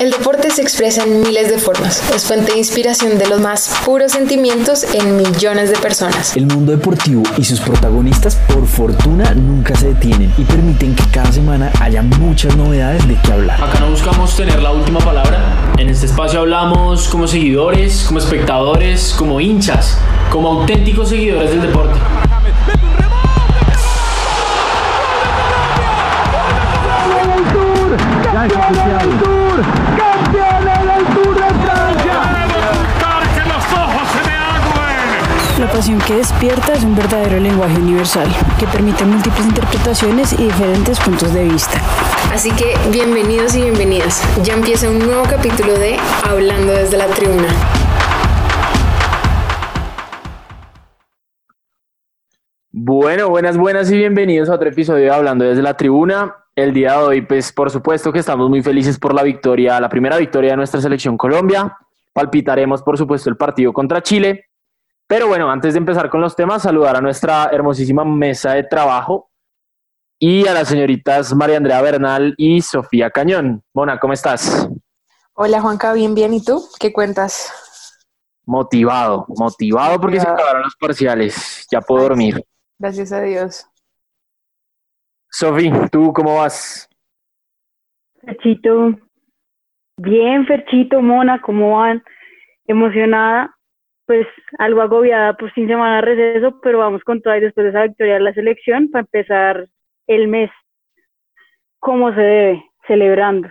El deporte se expresa en miles de formas. Es fuente de inspiración de los más puros sentimientos en millones de personas. El mundo deportivo y sus protagonistas, por fortuna, nunca se detienen y permiten que cada semana haya muchas novedades de qué hablar. Acá no buscamos tener la última palabra. En este espacio hablamos como seguidores, como espectadores, como hinchas, como auténticos seguidores del deporte. Que despierta es un verdadero lenguaje universal que permite múltiples interpretaciones y diferentes puntos de vista. Así que bienvenidos y bienvenidas. Ya empieza un nuevo capítulo de Hablando desde la Tribuna. Bueno, buenas, buenas y bienvenidos a otro episodio de Hablando desde la Tribuna. El día de hoy, pues por supuesto que estamos muy felices por la victoria, la primera victoria de nuestra selección Colombia. Palpitaremos, por supuesto, el partido contra Chile pero bueno, antes de empezar con los temas, saludar a nuestra hermosísima mesa de trabajo y a las señoritas María Andrea Bernal y Sofía Cañón. Mona, ¿cómo estás? Hola Juanca, bien, bien. ¿Y tú? ¿Qué cuentas? Motivado, motivado porque se acabaron los parciales. Ya puedo dormir. Gracias a Dios. Sofía, ¿tú cómo vas? Ferchito, bien, Ferchito, Mona, ¿cómo van? Emocionada pues algo agobiada por sin semana de receso, pero vamos con todo y después de esa victoria de la selección para empezar el mes como se debe, celebrando.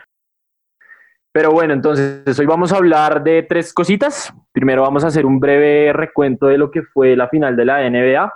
Pero bueno, entonces hoy vamos a hablar de tres cositas. Primero vamos a hacer un breve recuento de lo que fue la final de la NBA.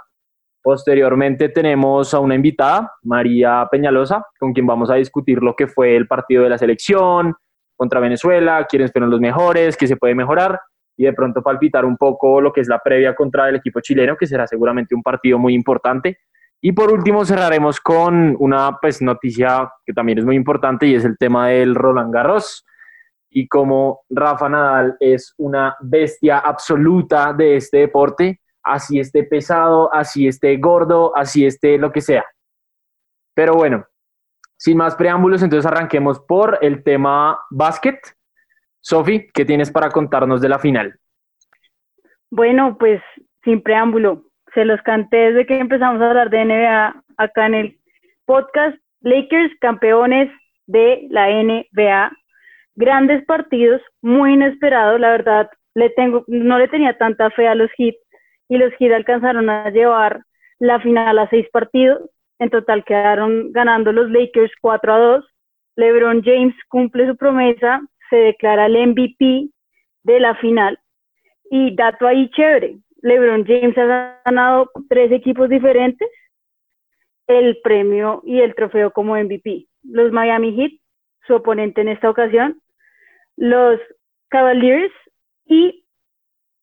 Posteriormente tenemos a una invitada, María Peñalosa, con quien vamos a discutir lo que fue el partido de la selección contra Venezuela, quiénes fueron los mejores, qué se puede mejorar y de pronto palpitar un poco lo que es la previa contra el equipo chileno, que será seguramente un partido muy importante. Y por último cerraremos con una pues, noticia que también es muy importante y es el tema del Roland Garros. Y como Rafa Nadal es una bestia absoluta de este deporte, así esté pesado, así esté gordo, así esté lo que sea. Pero bueno, sin más preámbulos, entonces arranquemos por el tema básquet Sofi, ¿qué tienes para contarnos de la final? Bueno, pues sin preámbulo, se los canté desde que empezamos a hablar de NBA acá en el podcast. Lakers campeones de la NBA. Grandes partidos, muy inesperados, la verdad, le tengo, no le tenía tanta fe a los Heat y los Heat alcanzaron a llevar la final a seis partidos. En total quedaron ganando los Lakers 4 a 2. LeBron James cumple su promesa, se declara el MVP de la final. Y dato ahí chévere, LeBron James ha ganado tres equipos diferentes el premio y el trofeo como MVP. Los Miami Heat, su oponente en esta ocasión, los Cavaliers y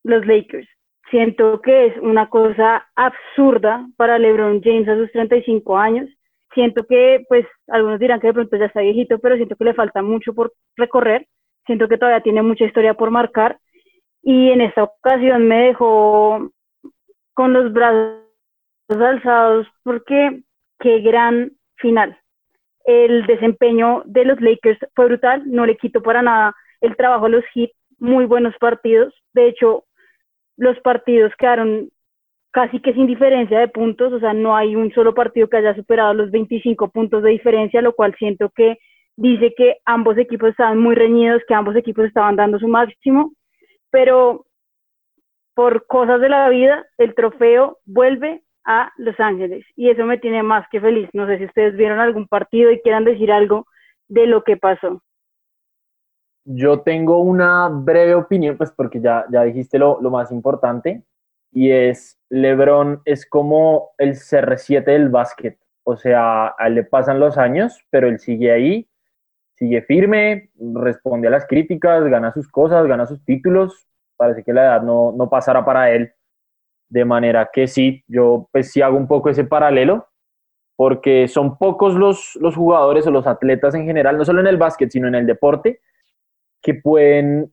los Lakers. Siento que es una cosa absurda para LeBron James a sus 35 años. Siento que, pues, algunos dirán que de pronto ya está viejito, pero siento que le falta mucho por recorrer siento que todavía tiene mucha historia por marcar y en esta ocasión me dejó con los brazos alzados porque qué gran final. El desempeño de los Lakers fue brutal, no le quito para nada el trabajo a los Heat, muy buenos partidos. De hecho, los partidos quedaron casi que sin diferencia de puntos, o sea, no hay un solo partido que haya superado los 25 puntos de diferencia, lo cual siento que dice que ambos equipos estaban muy reñidos, que ambos equipos estaban dando su máximo, pero por cosas de la vida, el trofeo vuelve a Los Ángeles y eso me tiene más que feliz. No sé si ustedes vieron algún partido y quieran decir algo de lo que pasó. Yo tengo una breve opinión, pues porque ya, ya dijiste lo, lo más importante, y es, Lebron es como el CR7 del básquet. O sea, a él le pasan los años, pero él sigue ahí sigue firme, responde a las críticas, gana sus cosas, gana sus títulos. Parece que la edad no, no pasará para él. De manera que sí, yo pues sí hago un poco ese paralelo, porque son pocos los, los jugadores o los atletas en general, no solo en el básquet, sino en el deporte, que pueden,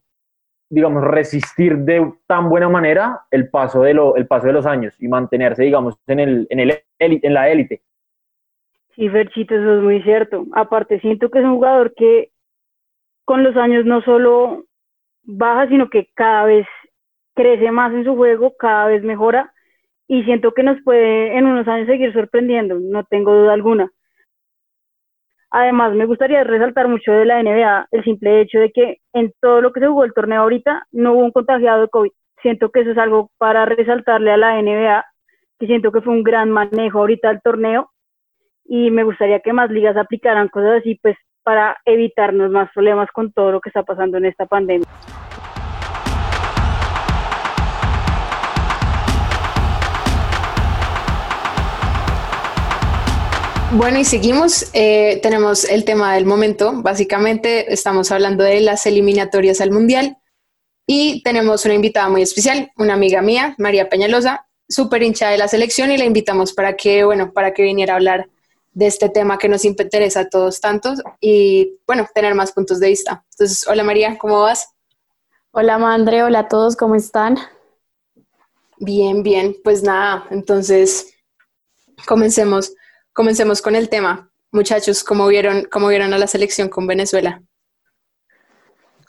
digamos, resistir de tan buena manera el paso de, lo, el paso de los años y mantenerse, digamos, en, el, en, el, en la élite. Sí, Ferchito, eso es muy cierto. Aparte, siento que es un jugador que con los años no solo baja, sino que cada vez crece más en su juego, cada vez mejora y siento que nos puede en unos años seguir sorprendiendo, no tengo duda alguna. Además, me gustaría resaltar mucho de la NBA el simple hecho de que en todo lo que se jugó el torneo ahorita no hubo un contagiado de COVID. Siento que eso es algo para resaltarle a la NBA, que siento que fue un gran manejo ahorita del torneo y me gustaría que más ligas aplicaran cosas así, pues para evitarnos más problemas con todo lo que está pasando en esta pandemia. Bueno, y seguimos. Eh, tenemos el tema del momento. Básicamente estamos hablando de las eliminatorias al Mundial y tenemos una invitada muy especial, una amiga mía, María Peñalosa, súper hincha de la selección y la invitamos para que, bueno, para que viniera a hablar de este tema que nos interesa a todos tantos y, bueno, tener más puntos de vista. Entonces, hola María, ¿cómo vas? Hola Mandre, hola a todos, ¿cómo están? Bien, bien. Pues nada, entonces comencemos. Comencemos con el tema. Muchachos, ¿cómo vieron, cómo vieron a la selección con Venezuela?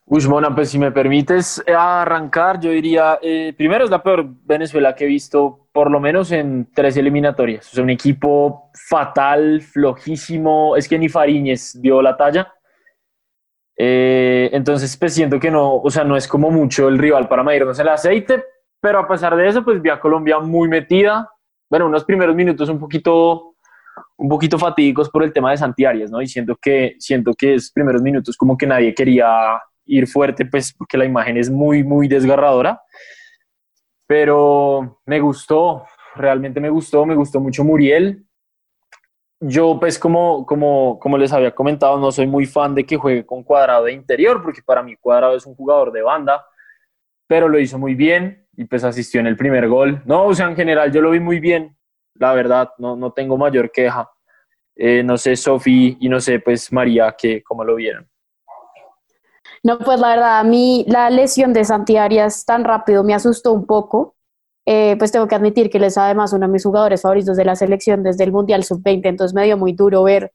Uy, Mona, pues si me permites eh, arrancar, yo diría, eh, primero es la peor Venezuela que he visto, por lo menos en tres eliminatorias. O sea, un equipo fatal, flojísimo, es que ni Fariñez dio la talla. Eh, entonces, pues siento que no, o sea, no es como mucho el rival para medirnos el aceite, pero a pesar de eso, pues vi a Colombia muy metida. Bueno, unos primeros minutos un poquito un poquito fatídicos por el tema de Santiarias, ¿no? Y siento que, siento que es primeros minutos como que nadie quería ir fuerte, pues porque la imagen es muy, muy desgarradora. Pero me gustó, realmente me gustó, me gustó mucho Muriel. Yo, pues, como, como, como les había comentado, no soy muy fan de que juegue con cuadrado de interior, porque para mí cuadrado es un jugador de banda, pero lo hizo muy bien y pues asistió en el primer gol. No, o sea, en general yo lo vi muy bien, la verdad, no, no tengo mayor queja. Eh, no sé, Sofi y no sé, pues María, que cómo lo vieron. No, pues la verdad, a mí la lesión de Santi Arias tan rápido me asustó un poco. Eh, pues tengo que admitir que él es además uno de mis jugadores favoritos de la selección desde el Mundial Sub-20, entonces me dio muy duro ver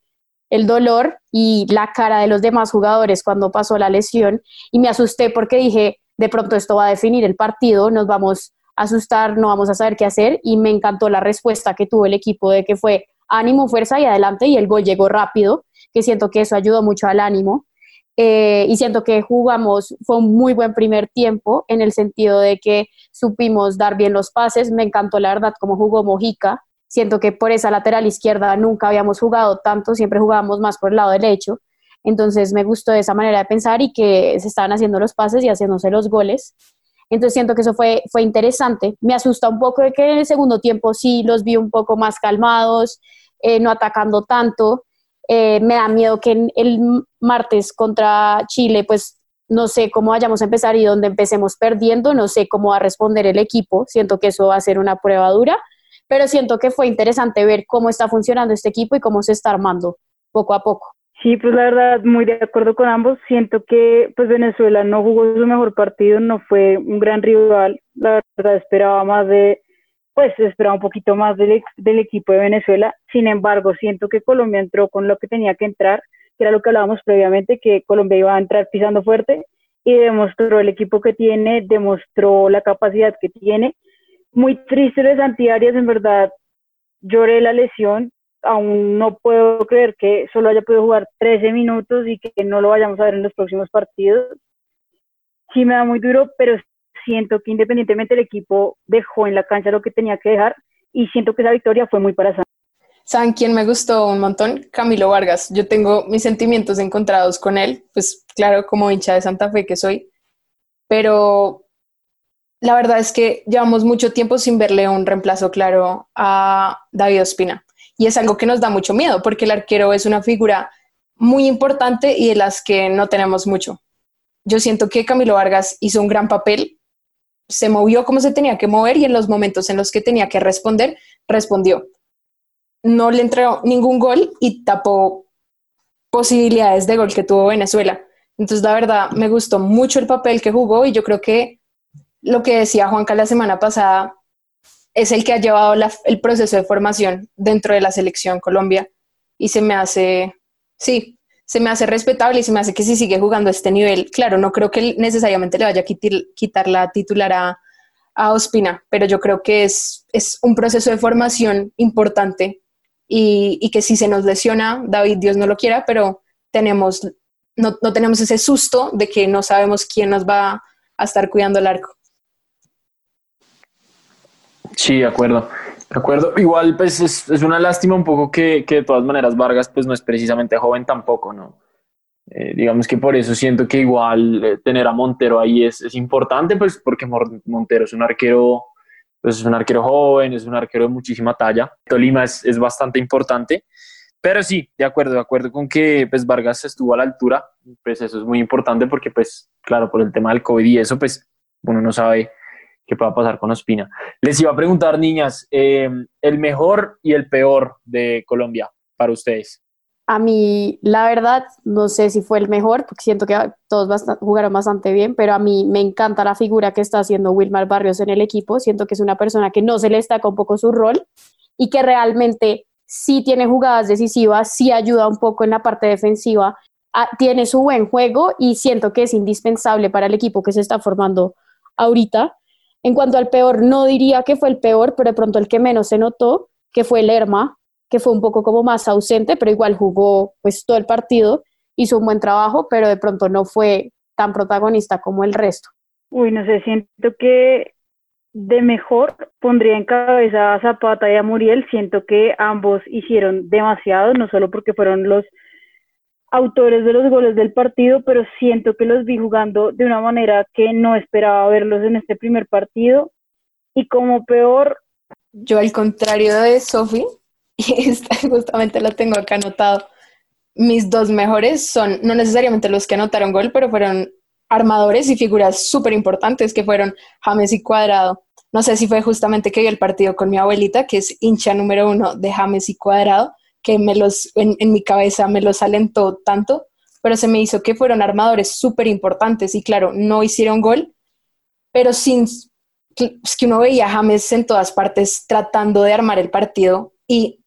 el dolor y la cara de los demás jugadores cuando pasó la lesión y me asusté porque dije, de pronto esto va a definir el partido, nos vamos asustar, no vamos a saber qué hacer y me encantó la respuesta que tuvo el equipo de que fue ánimo, fuerza y adelante y el gol llegó rápido, que siento que eso ayudó mucho al ánimo. Eh, y siento que jugamos, fue un muy buen primer tiempo en el sentido de que supimos dar bien los pases, me encantó la verdad cómo jugó Mojica, siento que por esa lateral izquierda nunca habíamos jugado tanto, siempre jugábamos más por el lado derecho, entonces me gustó esa manera de pensar y que se estaban haciendo los pases y haciéndose los goles. Entonces siento que eso fue, fue interesante. Me asusta un poco de que en el segundo tiempo sí los vi un poco más calmados, eh, no atacando tanto. Eh, me da miedo que el martes contra Chile, pues no sé cómo vayamos a empezar y donde empecemos perdiendo, no sé cómo va a responder el equipo. Siento que eso va a ser una prueba dura, pero siento que fue interesante ver cómo está funcionando este equipo y cómo se está armando poco a poco. Sí, pues la verdad, muy de acuerdo con ambos. Siento que pues Venezuela no jugó su mejor partido, no fue un gran rival. La verdad, esperaba más de, pues esperaba un poquito más del, del equipo de Venezuela. Sin embargo, siento que Colombia entró con lo que tenía que entrar, que era lo que hablábamos previamente, que Colombia iba a entrar pisando fuerte y demostró el equipo que tiene, demostró la capacidad que tiene. Muy triste de Santiarias, en verdad, lloré la lesión, aún no puedo creer que solo haya podido jugar 13 minutos y que no lo vayamos a ver en los próximos partidos. Sí me da muy duro, pero siento que independientemente el equipo dejó en la cancha lo que tenía que dejar y siento que esa victoria fue muy para San. ¿Saben quién me gustó un montón? Camilo Vargas. Yo tengo mis sentimientos encontrados con él, pues claro, como hincha de Santa Fe que soy, pero la verdad es que llevamos mucho tiempo sin verle un reemplazo claro a David Ospina y es algo que nos da mucho miedo porque el arquero es una figura muy importante y de las que no tenemos mucho. Yo siento que Camilo Vargas hizo un gran papel, se movió como se tenía que mover y en los momentos en los que tenía que responder, respondió. No le entró ningún gol y tapó posibilidades de gol que tuvo Venezuela. Entonces, la verdad, me gustó mucho el papel que jugó y yo creo que lo que decía Juanca la semana pasada es el que ha llevado el proceso de formación dentro de la selección Colombia y se me hace, sí, se me hace respetable y se me hace que si sigue jugando a este nivel, claro, no creo que necesariamente le vaya a quitar, la titular a, Ospina, pero yo creo que es, es un proceso de formación importante y, y, que si se nos lesiona, David, Dios no lo quiera, pero tenemos, no, no tenemos ese susto de que no sabemos quién nos va a estar cuidando el arco. Sí, de acuerdo. De acuerdo. Igual, pues es, es una lástima un poco que, que, de todas maneras Vargas pues no es precisamente joven tampoco, ¿no? Eh, digamos que por eso siento que igual eh, tener a Montero ahí es, es, importante, pues porque Montero es un arquero, pues es un arquero joven, es un arquero de muchísima talla. Tolima es, es bastante importante. Pero sí, de acuerdo, de acuerdo con que pues Vargas estuvo a la altura, pues eso es muy importante porque pues claro, por el tema del COVID y eso pues uno no sabe qué pueda pasar con Ospina. Les iba a preguntar, niñas, eh, el mejor y el peor de Colombia para ustedes. A mí, la verdad, no sé si fue el mejor, porque siento que todos jugaron bastante bien, pero a mí me encanta la figura que está haciendo Wilmar Barrios en el equipo. Siento que es una persona que no se le destaca un poco su rol y que realmente sí tiene jugadas decisivas, sí ayuda un poco en la parte defensiva, ah, tiene su buen juego y siento que es indispensable para el equipo que se está formando ahorita. En cuanto al peor, no diría que fue el peor, pero de pronto el que menos se notó, que fue Lerma, que fue un poco como más ausente, pero igual jugó pues todo el partido, hizo un buen trabajo, pero de pronto no fue tan protagonista como el resto. Uy, no sé, siento que de mejor pondría en cabeza a Zapata y a Muriel, siento que ambos hicieron demasiado, no solo porque fueron los autores de los goles del partido, pero siento que los vi jugando de una manera que no esperaba verlos en este primer partido. Y como peor... Yo al contrario de Sofi, y justamente la tengo acá anotado, mis dos mejores son no necesariamente los que anotaron gol, pero fueron armadores y figuras súper importantes que fueron James y Cuadrado. No sé si fue justamente que vi el partido con mi abuelita, que es hincha número uno de James y Cuadrado, que me los, en, mi cabeza me los alentó tanto, pero se me hizo que fueron armadores súper importantes y claro, no hicieron gol, pero sin es que uno veía a James en todas partes tratando de armar el partido y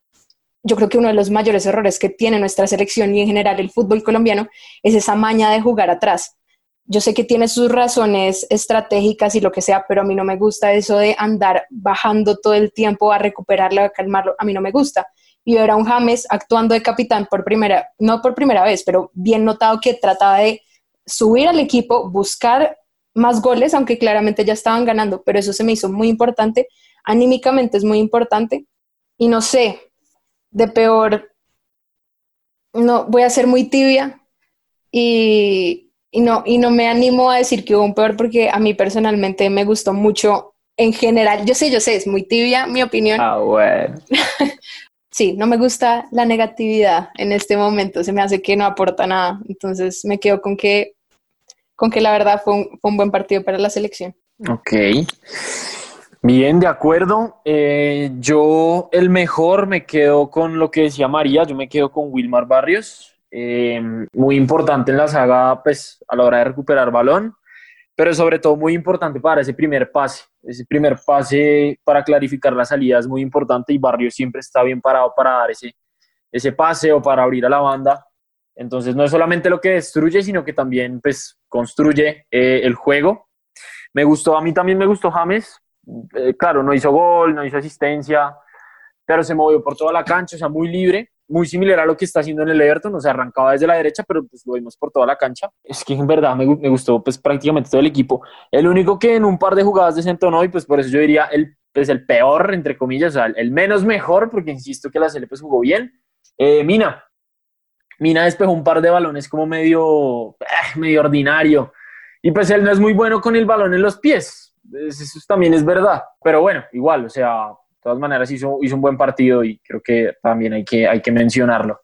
yo creo que uno de los mayores errores que tiene nuestra selección y en general el fútbol colombiano es esa maña de jugar atrás. Yo sé que tiene sus razones estratégicas y lo que sea, pero a mí no me gusta eso de andar bajando todo el tiempo a recuperarlo, a calmarlo. A mí no me gusta y ver a un James actuando de capitán por primera, no por primera vez, pero bien notado que trataba de subir al equipo, buscar más goles, aunque claramente ya estaban ganando, pero eso se me hizo muy importante, anímicamente es muy importante, y no sé, de peor, no, voy a ser muy tibia y, y, no, y no me animo a decir que hubo un peor porque a mí personalmente me gustó mucho en general, yo sé, yo sé, es muy tibia mi opinión. Ah, bueno. sí, no me gusta la negatividad en este momento, se me hace que no aporta nada, entonces me quedo con que, con que la verdad fue un, buen partido para la selección. Ok. Bien, de acuerdo. Eh, yo el mejor me quedo con lo que decía María, yo me quedo con Wilmar Barrios, eh, muy importante en la saga, pues a la hora de recuperar balón, pero sobre todo muy importante para ese primer pase. Ese primer pase para clarificar la salida es muy importante y Barrio siempre está bien parado para dar ese, ese pase o para abrir a la banda. Entonces no es solamente lo que destruye, sino que también pues construye eh, el juego. Me gustó, a mí también me gustó James. Eh, claro, no hizo gol, no hizo asistencia, pero se movió por toda la cancha, o sea, muy libre muy similar a lo que está haciendo en el Everton, o sea, arrancaba desde la derecha, pero pues lo vimos por toda la cancha. Es que en verdad me, gustó pues prácticamente todo el equipo. El único que en un par de jugadas desentonó y pues por eso yo diría el, pues, el peor, entre comillas, el menos mejor, porque insisto que la Sele pues jugó bien. Eh, Mina. Mina despejó un par de balones como medio, eh, medio ordinario. Y pues él no es muy bueno con el balón en los pies. Eso también es verdad. Pero bueno, igual, o sea, todas maneras hizo, hizo un buen partido y creo que también hay que, hay que mencionarlo.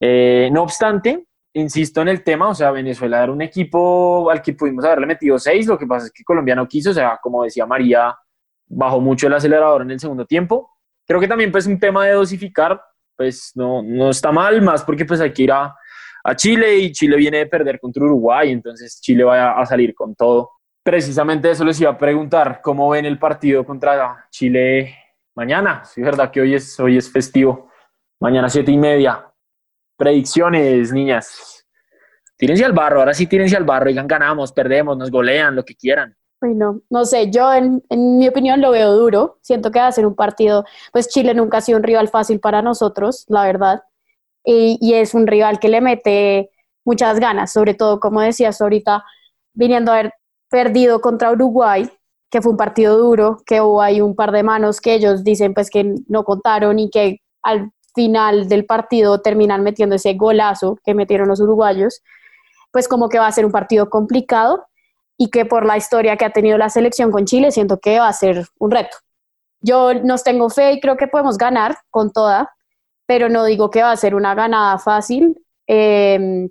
Eh, no obstante, insisto en el tema, o sea, Venezuela era un equipo al que pudimos haberle metido seis, lo que pasa es que Colombia no quiso, o sea, como decía María, bajó mucho el acelerador en el segundo tiempo. Creo que también pues un tema de dosificar, pues no, no está mal, más porque pues hay que ir a, a Chile y Chile viene de perder contra Uruguay, entonces Chile va a, a salir con todo. Precisamente eso les iba a preguntar, ¿cómo ven el partido contra Chile mañana, sí, verdad que hoy es, hoy es festivo, mañana siete y media. Predicciones, niñas. Tírense al barro, ahora sí tírense al barro, digan ganamos, perdemos, nos golean, lo que quieran. Uy, no, no sé, yo en, en, mi opinión lo veo duro, siento que va a ser un partido, pues Chile nunca ha sido un rival fácil para nosotros, la verdad, y, y es un rival que le mete muchas ganas, sobre todo, como decías ahorita, viniendo a haber perdido contra Uruguay, que fue un partido duro, que hubo ahí un par de manos que ellos dicen pues que no contaron y que al final del partido terminan metiendo ese golazo que metieron los uruguayos, pues como que va a ser un partido complicado y que por la historia que ha tenido la selección con Chile siento que va a ser un reto. Yo nos tengo fe y creo que podemos ganar con toda, pero no digo que va a ser una ganada fácil eh,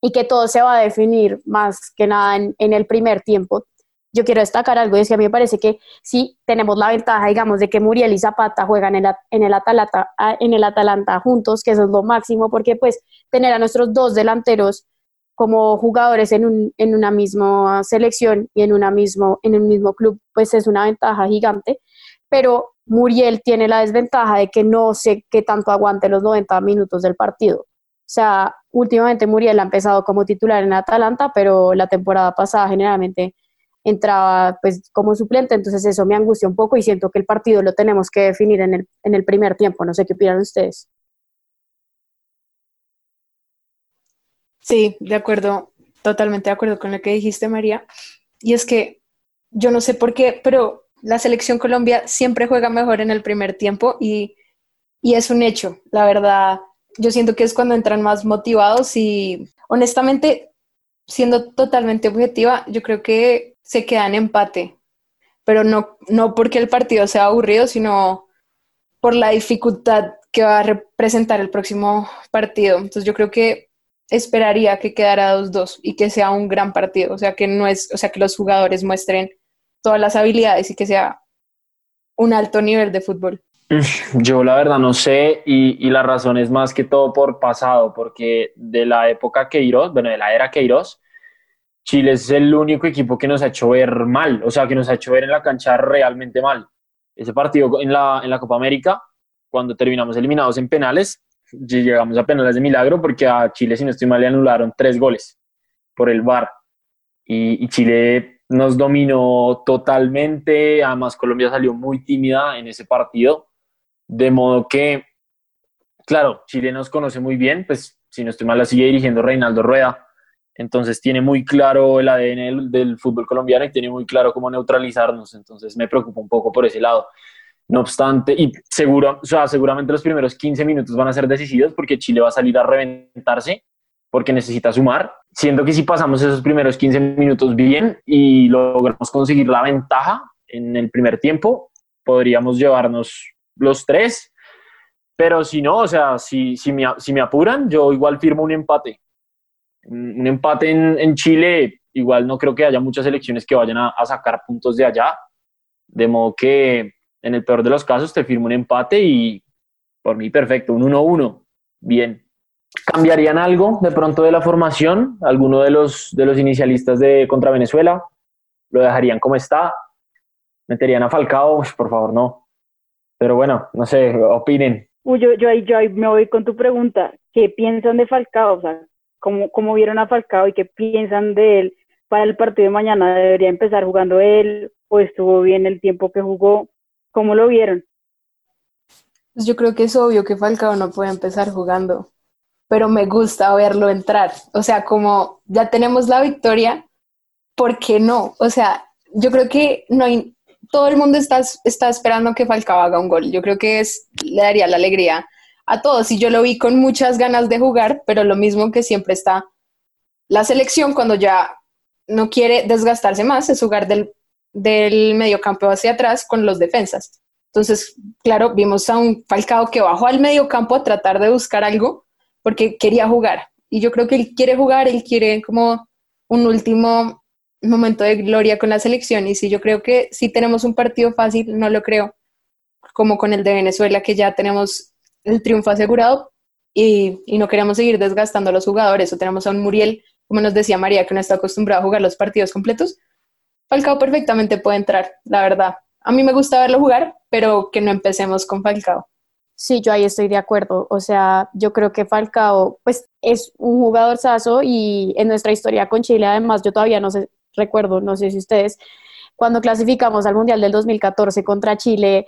y que todo se va a definir más que nada en, en el primer tiempo yo quiero destacar algo, y es que a mí me parece que sí tenemos la ventaja, digamos, de que Muriel y Zapata juegan en el, en el, Atalanta, en el Atalanta juntos, que eso es lo máximo, porque pues tener a nuestros dos delanteros como jugadores en, un, en una misma selección y en, una mismo, en un mismo club, pues es una ventaja gigante, pero Muriel tiene la desventaja de que no sé qué tanto aguante los 90 minutos del partido. O sea, últimamente Muriel ha empezado como titular en Atalanta, pero la temporada pasada generalmente entraba pues como suplente, entonces eso me angustia un poco y siento que el partido lo tenemos que definir en el, en el primer tiempo. No sé qué opinan ustedes. Sí, de acuerdo, totalmente de acuerdo con lo que dijiste, María. Y es que yo no sé por qué, pero la selección Colombia siempre juega mejor en el primer tiempo y, y es un hecho, la verdad. Yo siento que es cuando entran más motivados y honestamente, siendo totalmente objetiva, yo creo que se queda en empate, pero no, no porque el partido sea aburrido, sino por la dificultad que va a representar el próximo partido. Entonces yo creo que esperaría que quedara 2-2 y que sea un gran partido, o sea, que no es, o sea, que los jugadores muestren todas las habilidades y que sea un alto nivel de fútbol. Yo la verdad no sé y, y la razón es más que todo por pasado, porque de la época Queiroz, bueno, de la era Queiroz, Chile es el único equipo que nos ha hecho ver mal, o sea, que nos ha hecho ver en la cancha realmente mal. Ese partido en la, en la Copa América, cuando terminamos eliminados en penales, llegamos a penales de milagro porque a Chile, si no estoy mal, le anularon tres goles por el VAR. Y, y Chile nos dominó totalmente, además Colombia salió muy tímida en ese partido, de modo que, claro, Chile nos conoce muy bien, pues si no estoy mal, la sigue dirigiendo Reinaldo Rueda entonces tiene muy claro el ADN del, fútbol colombiano y tiene muy claro cómo neutralizarnos. Entonces me preocupa un poco por ese lado. No obstante, y seguro, o sea, seguramente los primeros 15 minutos van a ser decisivos porque Chile va a salir a reventarse porque necesita sumar. Siento que si pasamos esos primeros 15 minutos bien y logramos conseguir la ventaja en el primer tiempo, podríamos llevarnos los tres. Pero si no, o sea, si, si, me, si me apuran, yo igual firmo un empate un empate en, Chile, igual no creo que haya muchas elecciones que vayan a, sacar puntos de allá, de modo que en el peor de los casos te firmo un empate y por mí perfecto, un 1-1, bien. ¿Cambiarían algo de pronto de la formación? ¿Alguno de los, de los inicialistas de contra Venezuela? ¿Lo dejarían como está? ¿Meterían a Falcao? por favor, no. Pero bueno, no sé, opinen. Uy, yo, yo, yo ahí me voy con tu pregunta. ¿Qué piensan de Falcao? O sea, cómo, cómo vieron a Falcao y qué piensan de él para el partido de mañana. ¿Debería empezar jugando él o estuvo bien el tiempo que jugó? ¿Cómo lo vieron? Pues yo creo que es obvio que Falcao no puede empezar jugando, pero me gusta verlo entrar. O sea, como ya tenemos la victoria, ¿por qué no? O sea, yo creo que no hay, todo el mundo está, está esperando que Falcao haga un gol. Yo creo que es, le daría la alegría a todos y yo lo vi con muchas ganas de jugar, pero lo mismo que siempre está la selección cuando ya no quiere desgastarse más es jugar del, del mediocampo hacia atrás con los defensas. Entonces, claro, vimos a un Falcao que bajó al mediocampo a tratar de buscar algo porque quería jugar. Y yo creo que él quiere jugar, él quiere como un último momento de gloria con la selección. Y si yo creo que si tenemos un partido fácil, no lo creo, como con el de Venezuela, que ya tenemos el triunfo asegurado y, no queremos seguir desgastando a los jugadores. O tenemos a un Muriel, como nos decía María, que no está acostumbrado a jugar los partidos completos. Falcao perfectamente puede entrar, la verdad. A mí me gusta verlo jugar, pero que no empecemos con Falcao. Sí, yo ahí estoy de acuerdo. O sea, yo creo que Falcao, pues es un jugador saso y en nuestra historia con Chile, además, yo todavía no sé, recuerdo, no sé si ustedes, cuando clasificamos al Mundial del 2014 contra Chile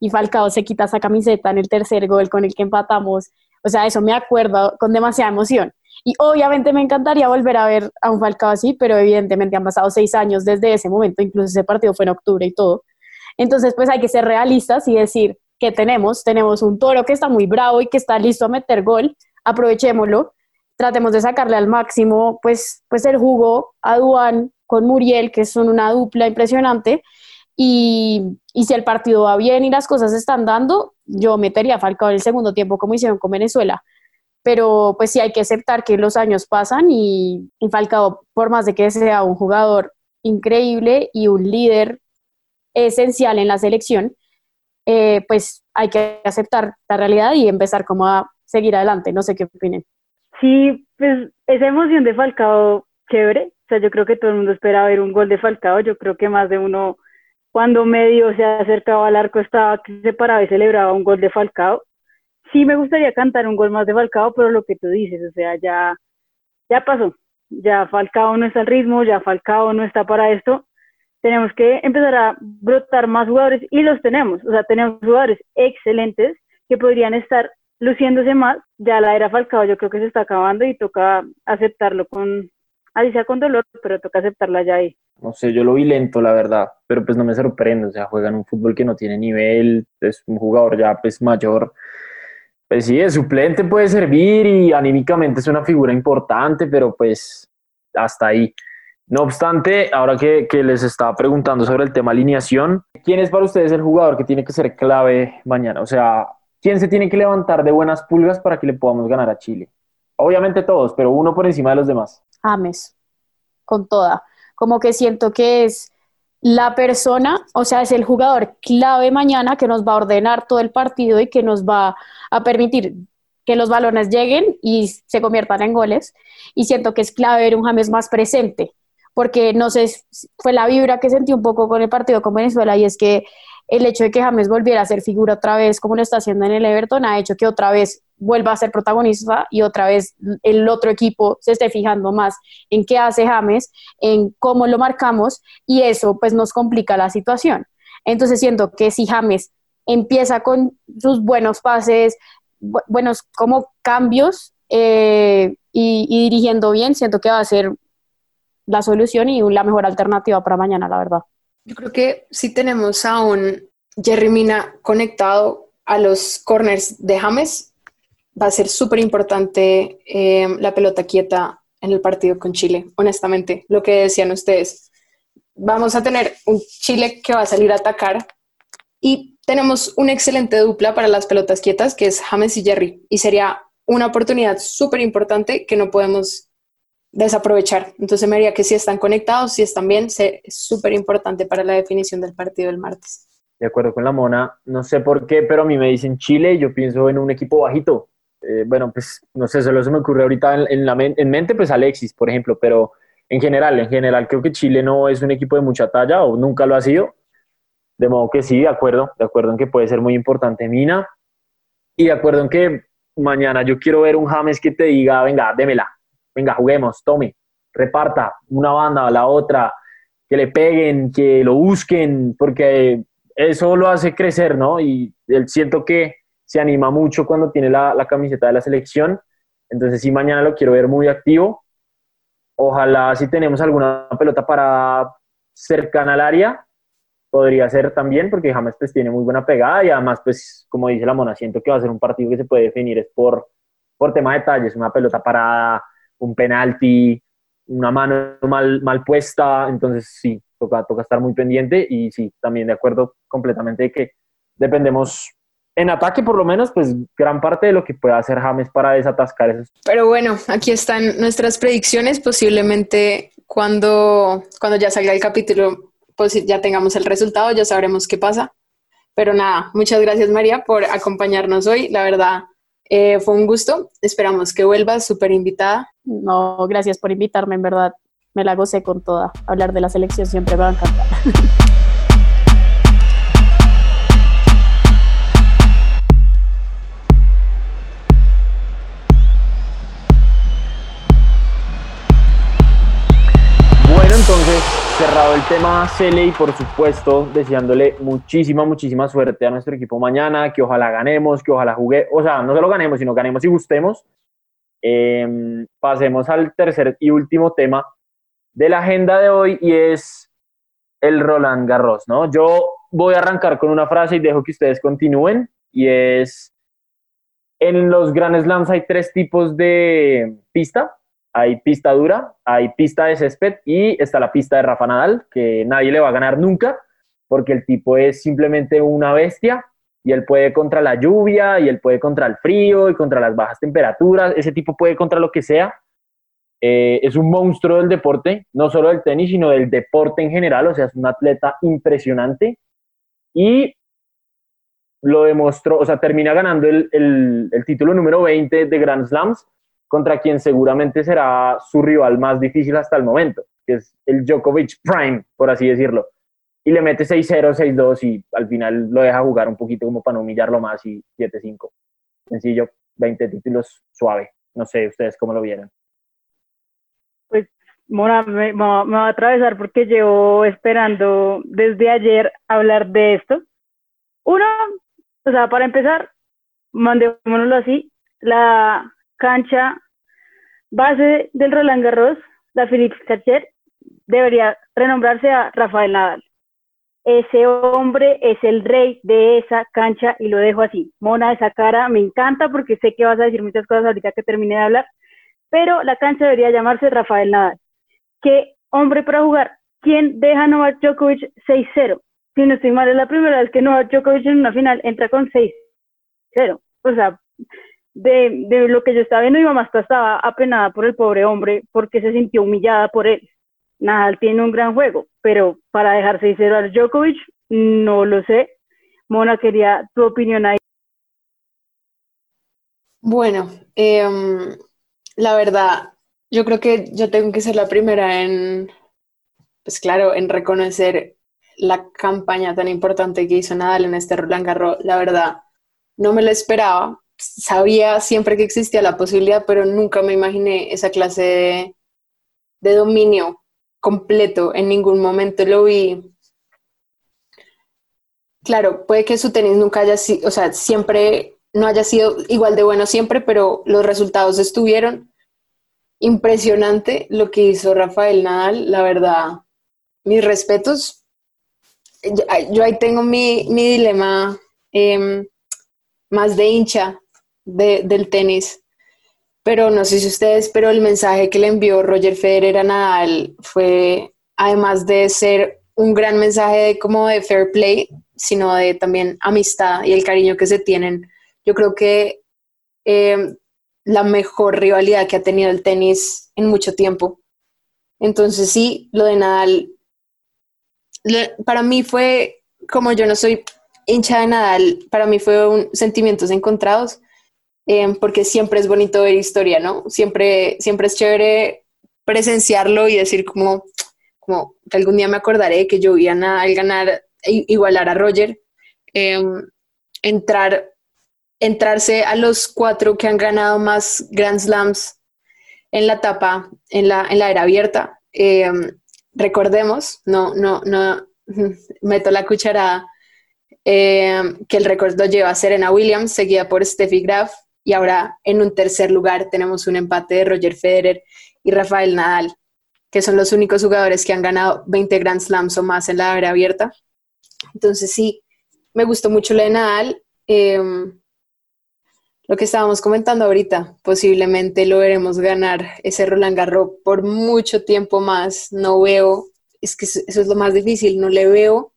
y Falcao se quita esa camiseta en el tercer gol con el que empatamos, o sea, eso me acuerdo con demasiada emoción. Y obviamente me encantaría volver a ver a un Falcao así, pero evidentemente han pasado seis años desde ese momento, incluso ese partido fue en octubre y todo. Entonces, pues hay que ser realistas y decir, que tenemos. Tenemos un toro que está muy bravo y que está listo a meter gol. Aprovechémoslo. Tratemos de sacarle al máximo, pues, pues el jugo a Duan con Muriel, que son una dupla impresionante. Y, y, si el partido va bien y las cosas están dando, yo metería a Falcao en el segundo tiempo como hicieron con Venezuela. Pero pues sí hay que aceptar que los años pasan y, y Falcao, por más de que sea un jugador increíble y un líder esencial en la selección, eh, pues hay que aceptar la realidad y empezar como a seguir adelante. No sé qué opinen. Sí, pues esa emoción de Falcao, chévere. O sea, yo creo que todo el mundo espera ver un gol de Falcao. Yo creo que más de uno, cuando medio se acercaba al arco, estaba que se paraba y celebraba un gol de Falcao. Sí me gustaría cantar un gol más de Falcao, pero lo que tú dices, o sea, ya, ya pasó. Ya Falcao no está al ritmo, ya Falcao no está para esto tenemos que empezar a brotar más jugadores y los tenemos, o sea, tenemos jugadores excelentes que podrían estar luciéndose más, ya la era Falcao yo creo que se está acabando y toca aceptarlo con, así sea con dolor, pero toca aceptarla ya ahí. No sé, yo lo vi lento, la verdad, pero pues no me sorprende, o sea, juegan un fútbol que no tiene nivel, es un jugador ya pues mayor, pues sí, de suplente puede servir y anímicamente es una figura importante, pero pues hasta ahí. No obstante, ahora que, les estaba preguntando sobre el tema alineación, ¿quién es para ustedes el jugador que tiene que ser clave mañana? O sea, ¿quién se tiene que levantar de buenas pulgas para que le podamos ganar a Chile? Obviamente todos, pero uno por encima de los demás. James, con toda. Como que siento que es la persona, o sea, es el jugador clave mañana que nos va a ordenar todo el partido y que nos va a permitir que los balones lleguen y se conviertan en goles. Y siento que es clave ver un James más presente porque no sé, fue la vibra que sentí un poco con el partido con Venezuela y es que el hecho de que James volviera a ser figura otra vez como lo está haciendo en el Everton ha hecho que otra vez vuelva a ser protagonista y otra vez el otro equipo se esté fijando más en qué hace James, en cómo lo marcamos y eso pues nos complica la situación. Entonces siento que si James empieza con sus buenos pases, buenos como cambios eh, y, y, dirigiendo bien, siento que va a ser la solución y la mejor alternativa para mañana, la verdad. Yo creo que si tenemos a un Jerry Mina conectado a los corners de James, va a ser súper importante eh, la pelota quieta en el partido con Chile, honestamente, lo que decían ustedes. Vamos a tener un Chile que va a salir a atacar y tenemos una excelente dupla para las pelotas quietas, que es James y Jerry, y sería una oportunidad súper importante que no podemos desaprovechar. Entonces me diría que si están conectados, si están bien, es súper importante para la definición del partido del martes. De acuerdo con la Mona, no sé por qué, pero a mí me dicen Chile yo pienso en un equipo bajito. Eh, bueno, pues no sé, solo se me ocurre ahorita en, la en mente, pues Alexis, por ejemplo, pero en general, en general creo que Chile no es un equipo de mucha talla o nunca lo ha sido. De modo que sí, de acuerdo, de acuerdo en que puede ser muy importante Mina y de acuerdo en que mañana yo quiero ver un James que te diga, venga, démela, venga, juguemos, tome, reparta una banda a la otra, que le peguen, que lo busquen, porque eso lo hace crecer, ¿no? Y él siento que se anima mucho cuando tiene la, camiseta de la selección, entonces sí, mañana lo quiero ver muy activo. Ojalá si tenemos alguna pelota para cercana al área, podría ser también, porque James pues tiene muy buena pegada y además pues como dice la Mona, siento que va a ser un partido que se puede definir es por, por tema de detalles, una pelota para un penalti, una mano mal, mal puesta, entonces sí, toca, toca estar muy pendiente y sí, también de acuerdo completamente de que dependemos en ataque por lo menos, pues gran parte de lo que pueda hacer James para desatascar esos. Pero bueno, aquí están nuestras predicciones, posiblemente cuando, cuando ya salga el capítulo, pues ya tengamos el resultado, ya sabremos qué pasa. Pero nada, muchas gracias María por acompañarnos hoy. La verdad, eh, fue un gusto. Esperamos que vuelvas súper invitada. No, gracias por invitarme, en verdad. Me la gocé con toda. Hablar de la selección siempre me va a encantar. Bueno, entonces cerrado el tema Cele y por supuesto deseándole muchísima, muchísima suerte a nuestro equipo mañana, que ojalá ganemos, que ojalá juguemos, o sea, no solo ganemos, sino ganemos y gustemos Em, pasemos al tercer y último tema de la agenda de hoy y es el Roland Garros, ¿no? Yo voy a arrancar con una frase y dejo que ustedes continúen y es, en los Grand Slams hay tres tipos de pista, hay pista dura, hay pista de césped y está la pista de Rafa Nadal, que nadie le va a ganar nunca, porque el tipo es simplemente una bestia y él puede contra la lluvia y él puede contra el frío y contra las bajas temperaturas, ese tipo puede contra lo que sea. Eh, es un monstruo del deporte, no solo del tenis, sino del deporte en general, o sea, es un atleta impresionante y lo demostró, o sea, termina ganando el, el título número 20 de Grand Slams contra quien seguramente será su rival más difícil hasta el momento, que es el Djokovic Prime, por así decirlo. Y le mete 6-0, 6-2 y al final lo deja jugar un poquito como para no humillarlo más y 7-5. Sencillo, 20 títulos suave. No sé ustedes cómo lo vieron. Pues, Mona, me, me, va a atravesar porque llevo esperando desde ayer hablar de esto. Uno, o sea, para empezar, mandémoslo así, la cancha base del Roland Garros, la Philippe Cachet, debería renombrarse a Rafael Nadal. Ese hombre es el rey de esa cancha y lo dejo así. Mona, esa cara me encanta porque sé que vas a decir muchas cosas ahorita que termine de hablar, pero la cancha debería llamarse Rafael Nadal. ¿Qué hombre para jugar? ¿Quién deja a Novak Djokovic 6-0? Si no estoy mal, es la primera vez que Novak Djokovic en una final entra con 6-0. O sea, de, de lo que yo estaba viendo, mi mamá estaba apenada por el pobre hombre porque se sintió humillada por él. Nadal tiene un gran juego, pero para dejarse de a Djokovic, no lo sé. Mona, quería tu opinión ahí. Bueno, em, la verdad, yo creo que yo tengo que ser la primera en, pues claro, en reconocer la campaña tan importante que hizo Nadal en este Roland Garros. La verdad, no me lo esperaba sabía siempre que existía la posibilidad, pero nunca me imaginé esa clase de, dominio completo. En ningún momento lo vi. Claro, puede que su tenis nunca haya sido, o sea, siempre no haya sido igual de bueno siempre, pero los resultados estuvieron impresionante lo que hizo Rafael Nadal, la verdad, mis respetos. Yo, ahí tengo mi, dilema em, más de hincha, del tenis. Pero no sé si ustedes, pero el mensaje que le envió Roger Federer a Nadal fue, además de ser un gran mensaje de, como de fair play, sino de también amistad y el cariño que se tienen. Yo creo que eh, la mejor rivalidad que ha tenido el tenis en mucho tiempo. Entonces sí, lo de Nadal, para mí fue, como yo no soy hincha de Nadal, para mí fue un, sentimientos encontrados Em, porque siempre es bonito ver historia, ¿no? Siempre, siempre es chévere presenciarlo y decir como, como que algún día me acordaré que yo vi a al ganar, igualar a Roger, em, entrar, entrarse a los cuatro que han ganado más Grand Slams en la etapa, en la, en la era abierta. Em, recordemos, no, no, no, meto la cucharada, que el récord lo lleva Serena Williams, seguida por Steffi Graf, y ahora en un tercer lugar tenemos un empate de Roger Federer y Rafael Nadal, que son los únicos jugadores que han ganado 20 Grand Slams o más en la área abierta. Entonces sí, me gustó mucho lo de Nadal. Em, lo que estábamos comentando ahorita, posiblemente lo veremos ganar ese Roland Garros por mucho tiempo más. No veo, es que eso es lo más difícil, no le veo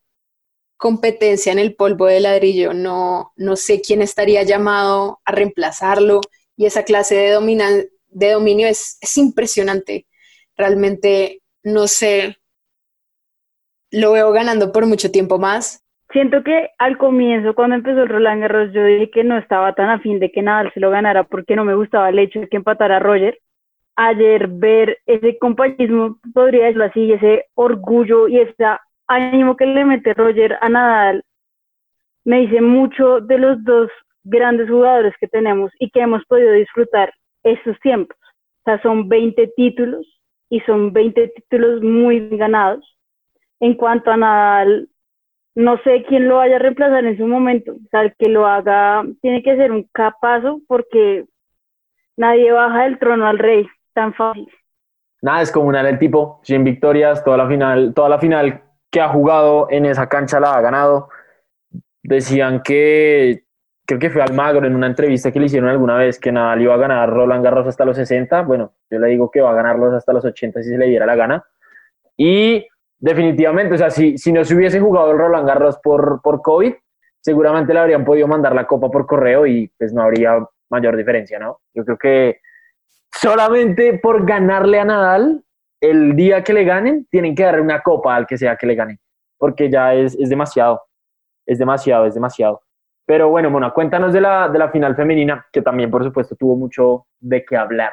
competencia en el polvo de ladrillo, no, no sé quién estaría llamado a reemplazarlo y esa clase de, de dominio es, es impresionante. Realmente no sé, lo veo ganando por mucho tiempo más. Siento que al comienzo, cuando empezó el Roland Garros, yo dije que no estaba tan afín de que Nadal se lo ganara porque no me gustaba el hecho de que empatara a Roger. Ayer ver ese compañismo, podría decirlo así, ese orgullo y esa ánimo que le mete Roger a Nadal me dice mucho de los dos grandes jugadores que tenemos y que hemos podido disfrutar estos tiempos. O sea, son 20 títulos y son 20 títulos muy ganados. En cuanto a Nadal, no sé quién lo vaya a reemplazar en su momento. O sea, el que lo haga tiene que ser un capazo porque nadie baja del trono al rey tan fácil. Nada, es como el tipo, 100 victorias, toda la final, toda la final que ha jugado en esa cancha la ha ganado. Decían que, creo que fue Almagro en una entrevista que le hicieron alguna vez, que Nadal iba a ganar Roland Garros hasta los 60. Bueno, yo le digo que va a ganarlos hasta los 80 si se le diera la gana. Y definitivamente, o sea, si, si no se hubiese jugado el Roland Garros por, por COVID, seguramente le habrían podido mandar la copa por correo y pues no habría mayor diferencia, ¿no? Yo creo que solamente por ganarle a Nadal, el día que le ganen, tienen que darle una copa al que sea que le gane, porque ya es, es demasiado, es demasiado, es demasiado. Pero bueno, Mona, cuéntanos de la, de la final femenina, que también, por supuesto, tuvo mucho de qué hablar.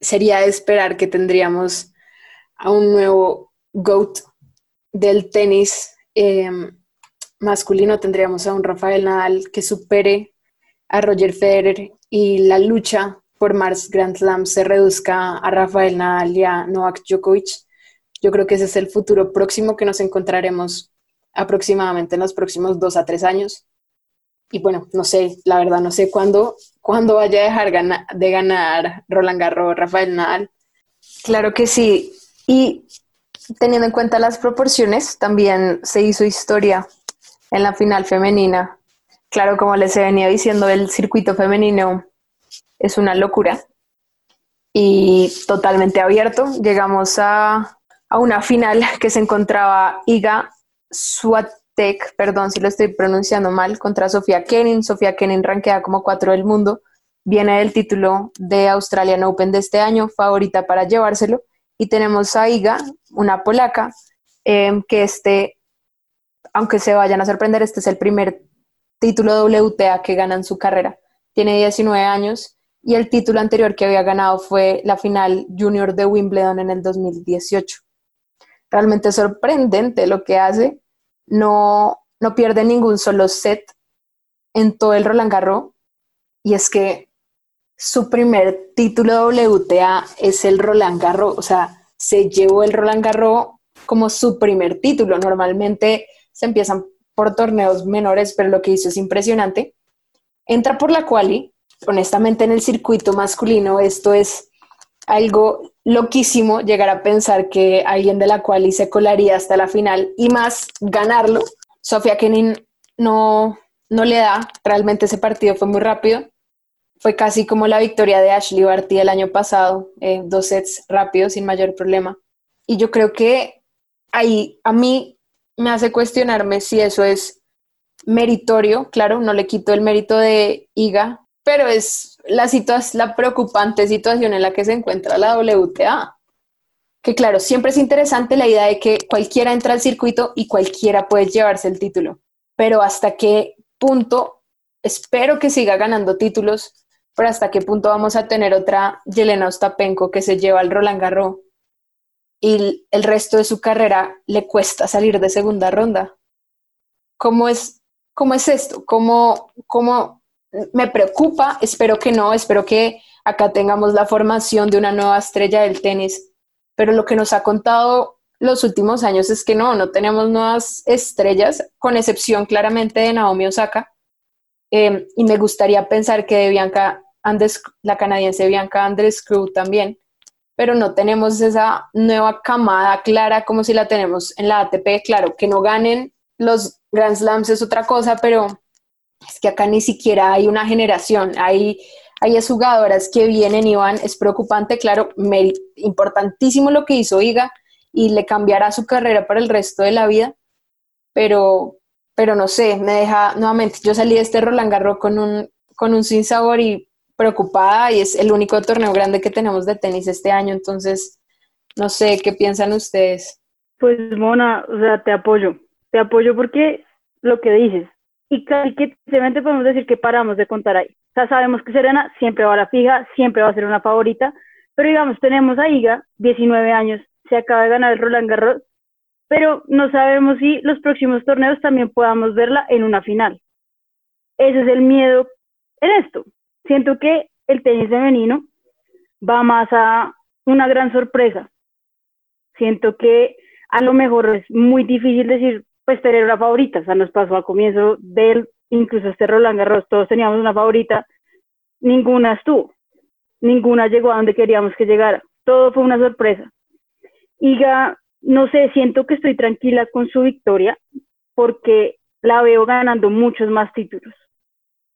Sería esperar que tendríamos a un nuevo GOAT del tenis em, masculino. Tendríamos a un Rafael Nadal que supere a Roger Federer y la lucha por Mars Grand Slam se reduzca a Rafael Nadal y a Novak Djokovic. Yo creo que ese es el futuro próximo que nos encontraremos aproximadamente en los próximos dos a tres años. Y bueno, no sé, la verdad no sé cuándo, cuándo vaya a dejar de ganar Roland Garros, Rafael Nadal. Claro que sí. Y teniendo en cuenta las proporciones, también se hizo historia en la final femenina. Claro, como les venido diciendo, el circuito femenino es una locura y totalmente abierto. Llegamos a, una final que se encontraba Iga Swiatek, perdón si lo estoy pronunciando mal, contra Sofía Kenin. Sofía Kenin ranquea como cuatro del mundo, viene del título de Australian Open de este año, favorita para llevárselo. Y tenemos a Iga, una polaca, em, que este, aunque se vayan a sorprender, este es el primer título WTA que gana en su carrera. Tiene 19 años y el título anterior que había ganado fue la final junior de Wimbledon en el 2018. Realmente sorprendente lo que hace. No, no pierde ningún solo set en todo el Roland Garros. Y es que su primer título WTA es el Roland Garros. O sea, se llevó el Roland Garros como su primer título. Normalmente se empiezan por torneos menores, pero lo que hizo es impresionante. Entra por la quali, honestamente en el circuito masculino esto es algo loquísimo llegar a pensar que alguien de la cual se colaría hasta la final y más ganarlo. Sofía Kenin no, no le da, realmente ese partido fue muy rápido. Fue casi como la victoria de Ashley Barty el año pasado, eh, dos sets rápidos sin mayor problema. Y yo creo que ahí a mí me hace cuestionarme si eso es meritorio, claro, no le quito el mérito de Iga, pero es la, la preocupante situación en la que se encuentra la WTA. Que claro, siempre es interesante la idea de que cualquiera entra al circuito y cualquiera puede llevarse el título, pero hasta qué punto, espero que siga ganando títulos, pero hasta qué punto vamos a tener otra Yelena Ostapenko que se lleva al Roland Garros y el resto de su carrera le cuesta salir de segunda ronda. ¿Cómo es, cómo es esto? ¿Cómo, cómo me preocupa, espero que no, espero que acá tengamos la formación de una nueva estrella del tenis, pero lo que nos ha contado los últimos años es que no, no tenemos nuevas estrellas, con excepción claramente de Naomi Osaka, em, y me gustaría pensar que de Bianca la canadiense Bianca Andrescu también, pero no tenemos esa nueva camada clara como si la tenemos en la ATP, claro, que no ganen los Grand Slams es otra cosa, pero es que acá ni siquiera hay una generación, hay, hay jugadoras que vienen y van, es preocupante, claro, importantísimo lo que hizo Iga y le cambiará su carrera para el resto de la vida, pero, pero no sé, me deja nuevamente, yo salí de este Roland Garros con un, con un sinsabor y preocupada y es el único torneo grande que tenemos de tenis este año, entonces no sé, ¿qué piensan ustedes? Pues Mona, o sea, te apoyo, te apoyo porque lo que dices, y casi que simplemente podemos decir que paramos de contar ahí. O sea, sabemos que Serena siempre va a la fija, siempre va a ser una favorita, pero digamos, tenemos a Iga, 19 años, se acaba de ganar el Roland Garros, pero no sabemos si los próximos torneos también podamos verla en una final. Ese es el miedo en esto. Siento que el tenis femenino va más a una gran sorpresa. Siento que a lo mejor es muy difícil decir, pues tener una favorita, o sea, nos pasó al comienzo del, incluso este Roland Garros, todos teníamos una favorita, ninguna estuvo, ninguna llegó a donde queríamos que llegara, todo fue una sorpresa. Y ya, no sé, siento que estoy tranquila con su victoria porque la veo ganando muchos más títulos.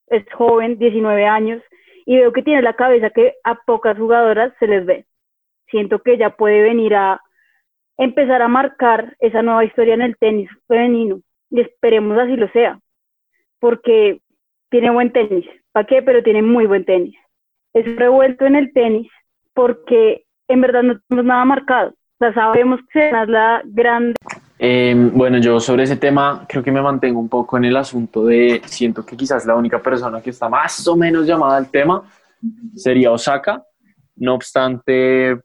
Es joven, 19 años, y veo que tiene la cabeza que a pocas jugadoras se les ve. Siento que ella puede venir a empezar a marcar esa nueva historia en el tenis femenino y esperemos así lo sea, porque tiene buen tenis. ¿Para qué? Pero tiene muy buen tenis. Es revuelto en el tenis porque en verdad no tenemos nada marcado. O sea, sabemos que es la grande. Eh, bueno, yo sobre ese tema creo que me mantengo un poco en el asunto de, siento que quizás la única persona que está más o menos llamada al tema sería Osaka. No obstante,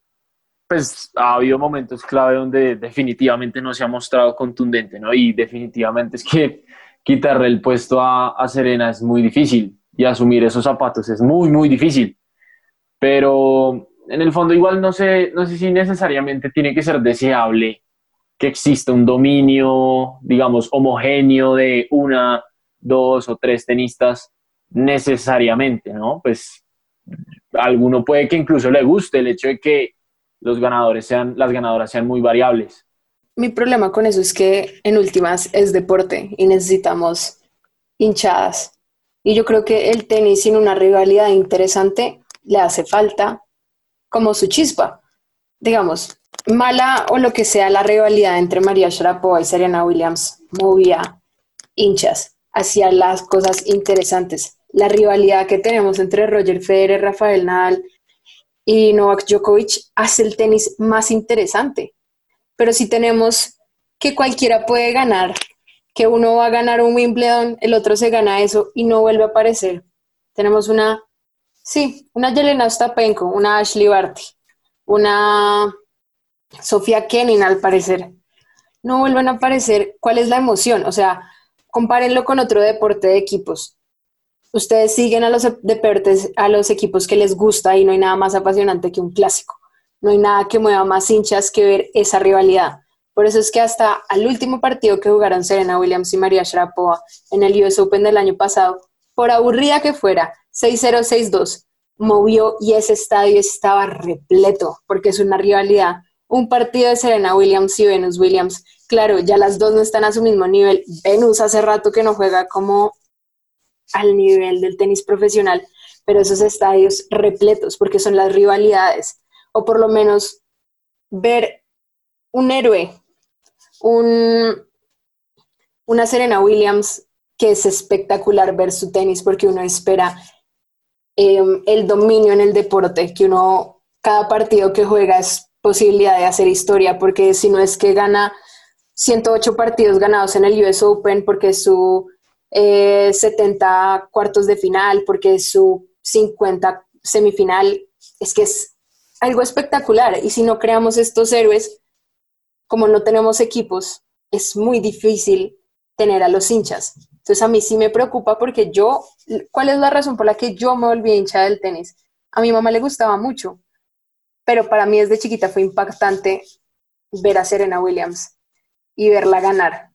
pues ha habido momentos clave donde definitivamente no se ha mostrado contundente, ¿no? Y definitivamente es que quitarle el puesto a, a Serena es muy difícil y asumir esos zapatos es muy, muy difícil. Pero en el fondo igual no sé, no sé si necesariamente tiene que ser deseable que exista un dominio, digamos, homogéneo de una, dos o tres tenistas necesariamente, ¿no? Pues alguno puede que incluso le guste el hecho de que los ganadores sean, las ganadoras sean muy variables. Mi problema con eso es que en últimas es deporte y necesitamos hinchadas. Y yo creo que el tenis sin una rivalidad interesante le hace falta como su chispa. Digamos, mala o lo que sea la rivalidad entre María Sharapova y Serena Williams movía hinchas hacia las cosas interesantes. La rivalidad que tenemos entre Roger Federer, Rafael Nadal y Novak Djokovic hace el tenis más interesante. Pero si tenemos que cualquiera puede ganar, que uno va a ganar un Wimbledon, el otro se gana eso y no vuelve a aparecer. Tenemos una, sí, una Yelena Ostapenko, una Ashley Barty, una Sofía Kenin al parecer. No vuelven a aparecer. ¿Cuál es la emoción? O sea, compárenlo con otro deporte de equipos ustedes siguen a los deportes, a los equipos que les gusta y no hay nada más apasionante que un clásico. No hay nada que mueva más hinchas que ver esa rivalidad. Por eso es que hasta al último partido que jugaron Serena Williams y María Sharapova en el US Open del año pasado, por aburrida que fuera, 6-0, 6-2, movió y ese estadio estaba repleto, porque es una rivalidad. Un partido de Serena Williams y Venus Williams, claro, ya las dos no están a su mismo nivel. Venus hace rato que no juega como al nivel del tenis profesional, pero esos estadios repletos, porque son las rivalidades, o por lo menos ver un héroe, un, una Serena Williams que es espectacular ver su tenis porque uno espera em, el dominio en el deporte, que uno, cada partido que juega es posibilidad de hacer historia, porque si no es que gana 108 partidos ganados en el US Open, porque su 70 eh, cuartos de final, porque su 50 semifinal, es que es algo espectacular. Y si no creamos estos héroes, como no tenemos equipos, es muy difícil tener a los hinchas. Entonces a mí sí me preocupa porque yo, ¿cuál es la razón por la que yo me volví hincha del tenis? A mi mamá le gustaba mucho, pero para mí desde chiquita fue impactante ver a Serena Williams y verla ganar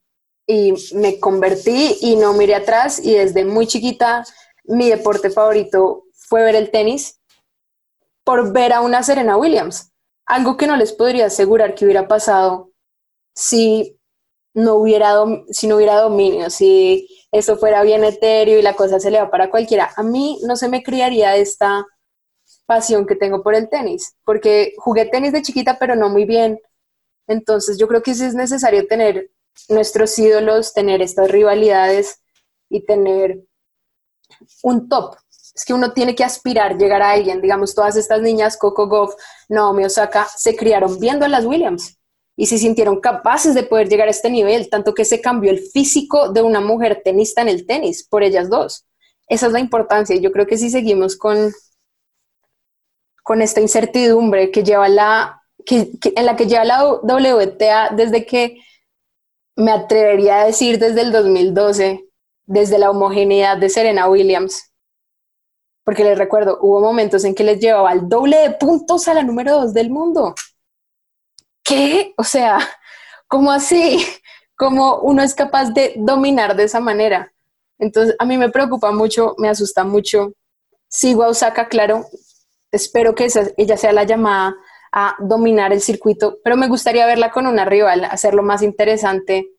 y me convertí y no miré atrás y desde muy chiquita mi deporte favorito fue ver el tenis por ver a una Serena Williams, algo que no les podría asegurar que hubiera pasado si no hubiera, si no hubiera dominio, si eso fuera bien etéreo y la cosa se le va para cualquiera. A mí no se me criaría esta pasión que tengo por el tenis, porque jugué tenis de chiquita, pero no muy bien. Entonces yo creo que sí es necesario tener nuestros ídolos, tener estas rivalidades y tener un top. Es que uno tiene que aspirar, llegar a alguien. Digamos, todas estas niñas, Coco Goff, Naomi Osaka, se criaron viendo a las Williams y se sintieron capaces de poder llegar a este nivel, tanto que se cambió el físico de una mujer tenista en el tenis por ellas dos. Esa es la importancia. Y yo creo que si seguimos con, con esta incertidumbre que lleva la, que, en la que lleva la WTA desde que me atrevería a decir desde el 2012, desde la homogeneidad de Serena Williams, porque les recuerdo, hubo momentos en que les llevaba el doble de puntos a la número dos del mundo. ¿Qué? O sea, ¿cómo así? ¿Cómo uno es capaz de dominar de esa manera? Entonces, a mí me preocupa mucho, me asusta mucho. Sigo a Osaka, claro. Espero que ella sea la llamada a dominar el circuito, pero me gustaría verla con una rival, hacerlo más interesante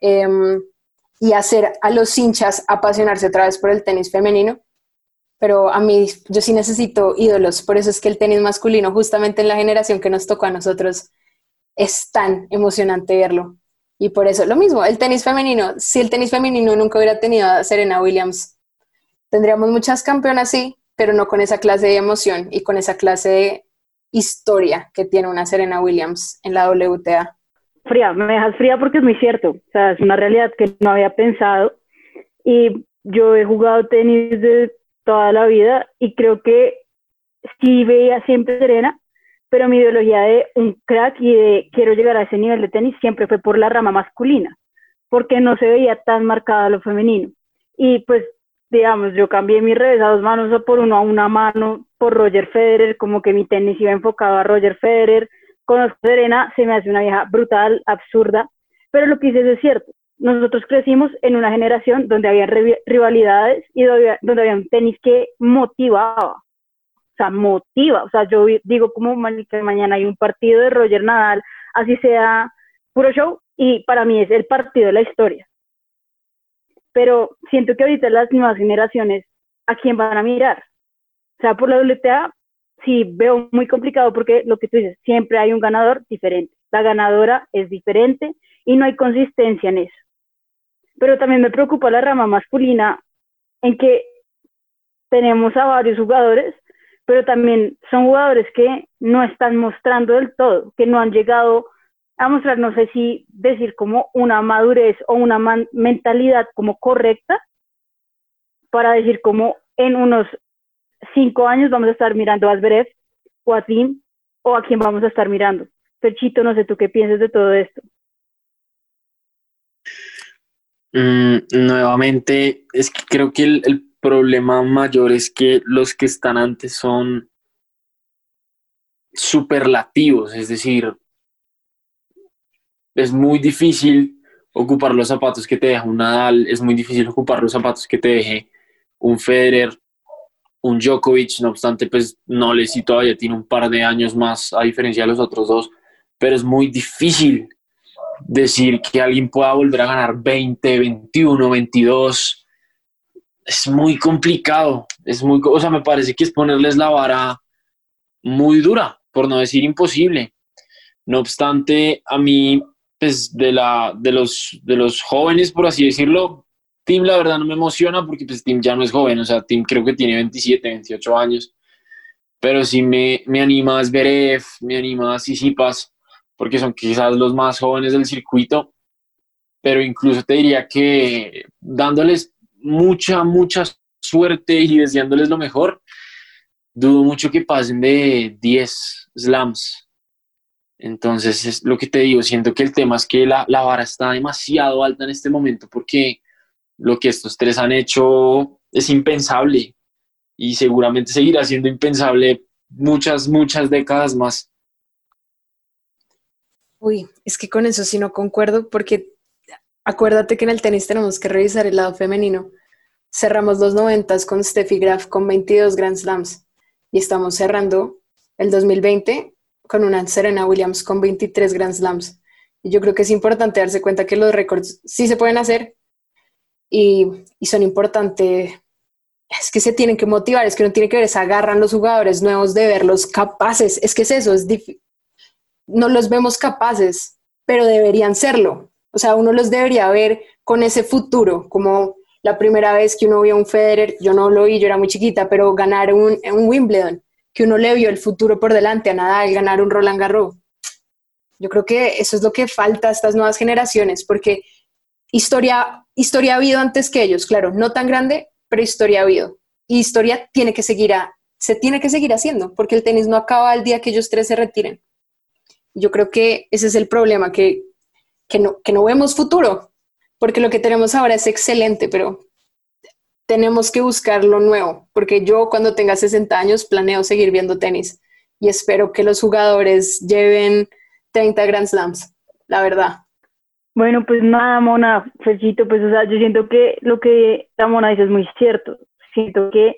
em, y hacer a los hinchas apasionarse otra vez por el tenis femenino. Pero a mí, yo sí necesito ídolos, por eso es que el tenis masculino, justamente en la generación que nos tocó a nosotros, es tan emocionante verlo. Y por eso, lo mismo, el tenis femenino, si el tenis femenino nunca hubiera tenido a Serena Williams, tendríamos muchas campeonas, sí, pero no con esa clase de emoción y con esa clase de historia que tiene una Serena Williams en la WTA. Fría, me dejas fría porque es muy cierto, o sea, es una realidad que no había pensado y yo he jugado tenis de toda la vida y creo que sí veía siempre Serena, pero mi ideología de un crack y de quiero llegar a ese nivel de tenis siempre fue por la rama masculina, porque no se veía tan marcada lo femenino. Y pues, digamos, yo cambié mis revés a dos manos por uno a una mano por Roger Federer, como que mi tenis iba enfocado a Roger Federer. Conozco a Serena, se me hace una vieja brutal, absurda, pero lo que dices es cierto. Nosotros crecimos en una generación donde había rivalidades y donde había un tenis que motivaba sea, motiva. O sea, yo digo como mañana hay un partido de Roger Nadal, así sea puro show, y para mí es el partido de la historia. Pero siento que ahorita las nuevas generaciones, ¿a quién van a mirar? O sea, por la WTA, sí veo muy complicado porque lo que tú dices, siempre hay un ganador diferente. La ganadora es diferente y no hay consistencia en eso. Pero también me preocupa la rama masculina en que tenemos a varios jugadores pero también son jugadores que no están mostrando del todo, que no han llegado a mostrar, no sé si decir como una madurez o una mentalidad como correcta para decir como en unos cinco años vamos a estar mirando a Zverev o a Tim o a quién vamos a estar mirando. Perchito, no sé tú qué piensas de todo esto. Mm, nuevamente, es que creo que el, problema mayor es que los que están antes son superlativos, es decir, es muy difícil ocupar los zapatos que te deja un Nadal, es muy difícil ocupar los zapatos que te deje un Federer, un Djokovic, no obstante, pues no le si todavía tiene un par de años más a diferencia de los otros dos, pero es muy difícil decir que alguien pueda volver a ganar 20, 21, 22 es muy complicado, es muy, o sea, me parece que es ponerles la vara muy dura, por no decir imposible. No obstante, a mí, pues de, la, de, los, de los jóvenes, por así decirlo, Tim la verdad no me emociona porque pues Tim ya no es joven, o sea, Tim creo que tiene 27, 28 años, pero sí me, me anima a Zverev, me anima a Sisipas, porque son quizás los más jóvenes del circuito, pero incluso te diría que dándoles mucha, mucha suerte y deseándoles lo mejor, dudo mucho que pasen de 10 slams. Entonces, es lo que te digo, siento que el tema es que la, la vara está demasiado alta en este momento porque lo que estos tres han hecho es impensable y seguramente seguirá siendo impensable muchas, muchas décadas más. Uy, es que con eso sí no concuerdo porque Acuérdate que en el tenis tenemos que revisar el lado femenino. Cerramos los noventas con Steffi Graf con 22 Grand Slams y estamos cerrando el 2020 con una Serena Williams con 23 Grand Slams. Y yo creo que es importante darse cuenta que los récords sí se pueden hacer y, y son importantes. Es que se tienen que motivar, es que no tiene que ver, se agarran los jugadores nuevos de verlos capaces. Es que es eso, es no los vemos capaces, pero deberían serlo. O sea, uno los debería ver con ese futuro, como la primera vez que uno vio un Federer, yo no lo vi, yo era muy chiquita, pero ganar un, un Wimbledon, que uno le vio el futuro por delante a Nadal, ganar un Roland Garros. Yo creo que eso es lo que falta a estas nuevas generaciones, porque historia, historia ha habido antes que ellos, claro, no tan grande, pero historia ha habido. Y historia tiene que seguir a, se tiene que seguir haciendo, porque el tenis no acaba el día que ellos tres se retiren. Yo creo que ese es el problema, que que no, que no vemos futuro, porque lo que tenemos ahora es excelente, pero tenemos que buscar lo nuevo, porque yo cuando tenga 60 años planeo seguir viendo tenis y espero que los jugadores lleven 30 Grand Slams, la verdad. Bueno, pues nada, Mona, Ferchito, pues o sea, yo siento que lo que la Mona dice es muy cierto. Siento que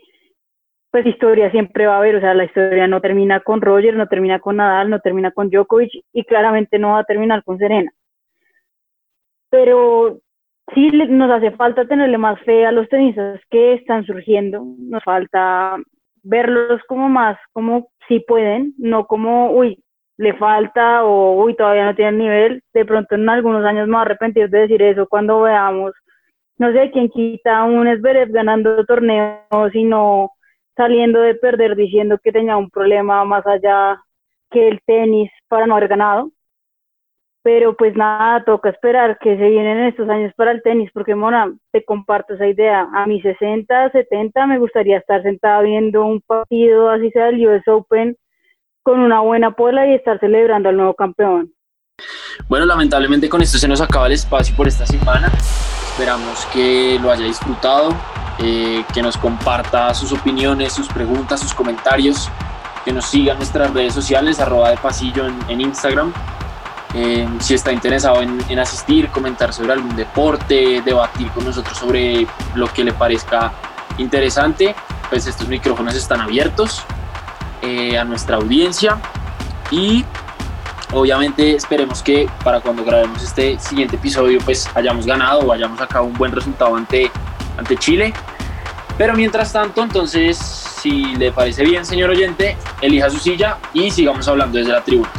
pues historia siempre va a haber, o sea, la historia no termina con Roger, no termina con Nadal, no termina con Djokovic y claramente no va a terminar con Serena. Pero sí nos hace falta tenerle más fe a los tenistas que están surgiendo, nos falta verlos como más, como si pueden, no como, uy, le falta o, uy, todavía no tiene nivel, de pronto en algunos años me voy a arrepentir de decir eso cuando veamos, no sé, quién quita un Esberet ganando torneos y no saliendo de perder diciendo que tenía un problema más allá que el tenis para no haber ganado. Pero pues nada, toca esperar que se vienen estos años para el tenis, porque Mona, te comparto esa idea. A mis 60, 70 me gustaría estar sentada viendo un partido, así sea el US Open, con una buena pola y estar celebrando al nuevo campeón. Bueno, lamentablemente con esto se nos acaba el espacio por esta semana. Esperamos que lo haya disfrutado, eh, que nos comparta sus opiniones, sus preguntas, sus comentarios, que nos siga en nuestras redes sociales, arroba de pasillo en, Instagram. Eh, si está interesado en, asistir, comentar sobre algún deporte, debatir con nosotros sobre lo que le parezca interesante, pues estos micrófonos están abiertos eh, a nuestra audiencia y obviamente esperemos que para cuando grabemos este siguiente episodio pues hayamos ganado o hayamos sacado un buen resultado ante, ante Chile. Pero mientras tanto, entonces, si le parece bien, señor oyente, elija su silla y sigamos hablando desde la tribuna.